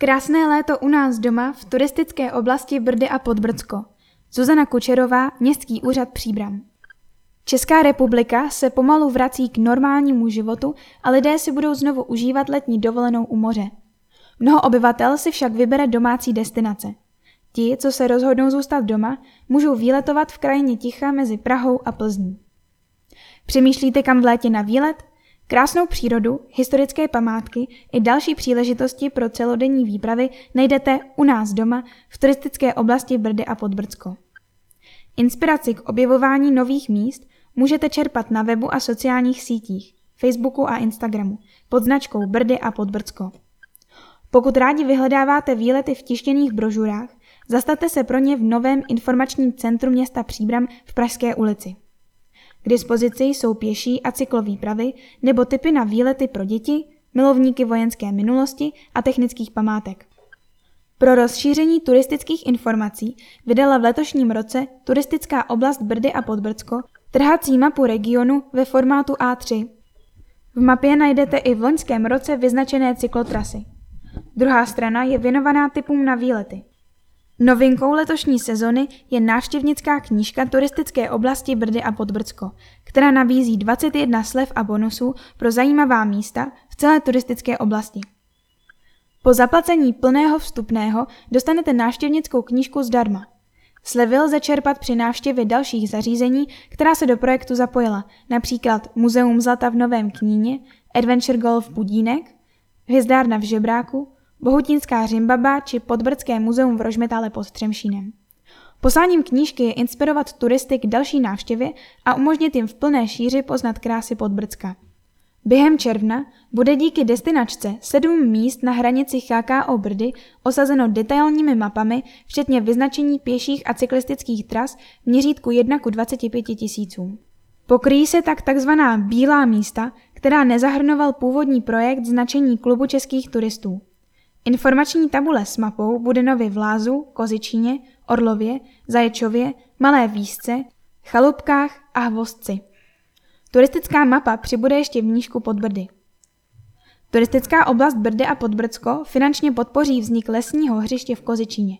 Krásné léto u nás doma v turistické oblasti Brdy a Podbrdsko. Zuzana Kučerová, Městský úřad Příbram. Česká republika se pomalu vrací k normálnímu životu a lidé si budou znovu užívat letní dovolenou u moře. Mnoho obyvatel si však vybere domácí destinace. Ti, co se rozhodnou zůstat doma, můžou výletovat v krajině ticha mezi Prahou a Plzní. Přemýšlíte kam v létě na výlet? Krásnou přírodu, historické památky i další příležitosti pro celodenní výpravy najdete u nás doma v turistické oblasti Brdy a Podbrdsko. Inspiraci k objevování nových míst můžete čerpat na webu a sociálních sítích, Facebooku a Instagramu pod značkou Brdy a Podbrdsko. Pokud rádi vyhledáváte výlety v tištěných brožurách, zastavte se pro ně v novém informačním centru města Příbram v Pražské ulici. K dispozici jsou pěší a cyklový pravy nebo typy na výlety pro děti, milovníky vojenské minulosti a technických památek. Pro rozšíření turistických informací vydala v letošním roce turistická oblast Brdy a Podbrdsko trhací mapu regionu ve formátu A3. V mapě najdete i v loňském roce vyznačené cyklotrasy. Druhá strana je věnovaná typům na výlety. Novinkou letošní sezony je návštěvnická knížka turistické oblasti Brdy a Podbrdsko, která nabízí 21 slev a bonusů pro zajímavá místa v celé turistické oblasti. Po zaplacení plného vstupného dostanete návštěvnickou knížku zdarma. Slevy lze čerpat při návštěvě dalších zařízení, která se do projektu zapojila, například Muzeum zlata v Novém Kníně, Adventure Golf Budínek, Hvězdárna v Žebráku, Bohutínská Řimbaba či Podbrdské muzeum v Rožmetále pod Střemšínem. Posláním knížky je inspirovat turisty k další návštěvě a umožnit jim v plné šíři poznat krásy Podbrdska. Během června bude díky destinačce sedm míst na hranici HKO Brdy osazeno detailními mapami, včetně vyznačení pěších a cyklistických tras v měřítku 1 k 25 tisícům. Pokryjí se tak takzvaná bílá místa, která nezahrnoval původní projekt značení klubu českých turistů. Informační tabule s mapou bude nově v Lázu, Kozičíně, Orlově, Zaječově, Malé Výsce, Chalupkách a Hvostci. Turistická mapa přibude ještě v nížku pod Brdy. Turistická oblast Brdy a Podbrdsko finančně podpoří vznik lesního hřiště v Kozičíně.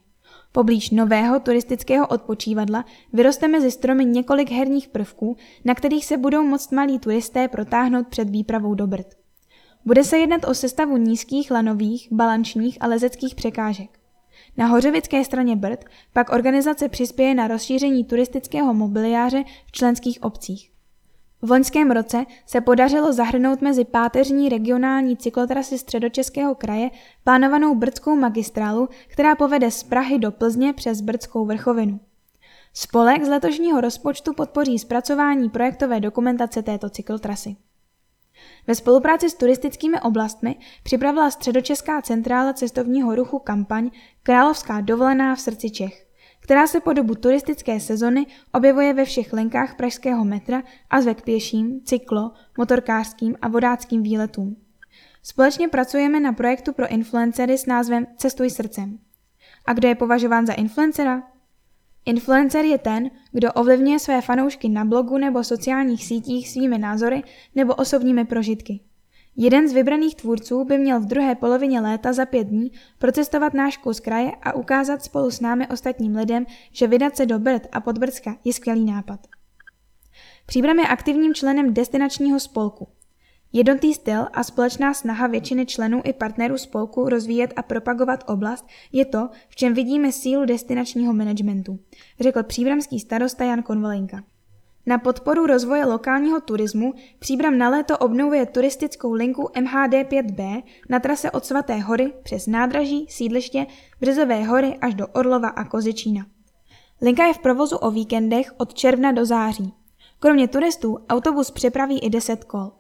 Poblíž nového turistického odpočívadla vyroste mezi stromy několik herních prvků, na kterých se budou moct malí turisté protáhnout před výpravou do Brd. Bude se jednat o sestavu nízkých lanových, balančních a lezeckých překážek. Na hořovické straně Brd pak organizace přispěje na rozšíření turistického mobiliáře v členských obcích. V loňském roce se podařilo zahrnout mezi páteřní regionální cyklotrasy středočeského kraje plánovanou brdskou magistrálu, která povede z Prahy do Plzně přes brdskou vrchovinu. Spolek z letošního rozpočtu podpoří zpracování projektové dokumentace této cyklotrasy. Ve spolupráci s turistickými oblastmi připravila Středočeská centrála cestovního ruchu kampaň Královská dovolená v srdci Čech, která se po dobu turistické sezony objevuje ve všech linkách pražského metra a zve k pěším, cyklo, motorkářským a vodáckým výletům. Společně pracujeme na projektu pro influencery s názvem Cestuj srdcem. A kdo je považován za influencera? Influencer je ten, kdo ovlivňuje své fanoušky na blogu nebo sociálních sítích svými názory nebo osobními prožitky. Jeden z vybraných tvůrců by měl v druhé polovině léta za pět dní procestovat náš kus kraje a ukázat spolu s námi ostatním lidem, že vydat se do Brd a Podbrdska je skvělý nápad. Příbram je aktivním členem destinačního spolku. Jednotný styl a společná snaha většiny členů i partnerů spolku rozvíjet a propagovat oblast je to, v čem vidíme sílu destinačního managementu, řekl příbramský starosta Jan Konvalinka. Na podporu rozvoje lokálního turismu Příbram na léto obnovuje turistickou linku MHD5B na trase od Svaté hory přes nádraží, sídliště, Březové hory až do Orlova a Kozičína. Linka je v provozu o víkendech od června do září. Kromě turistů autobus přepraví i 10 kol.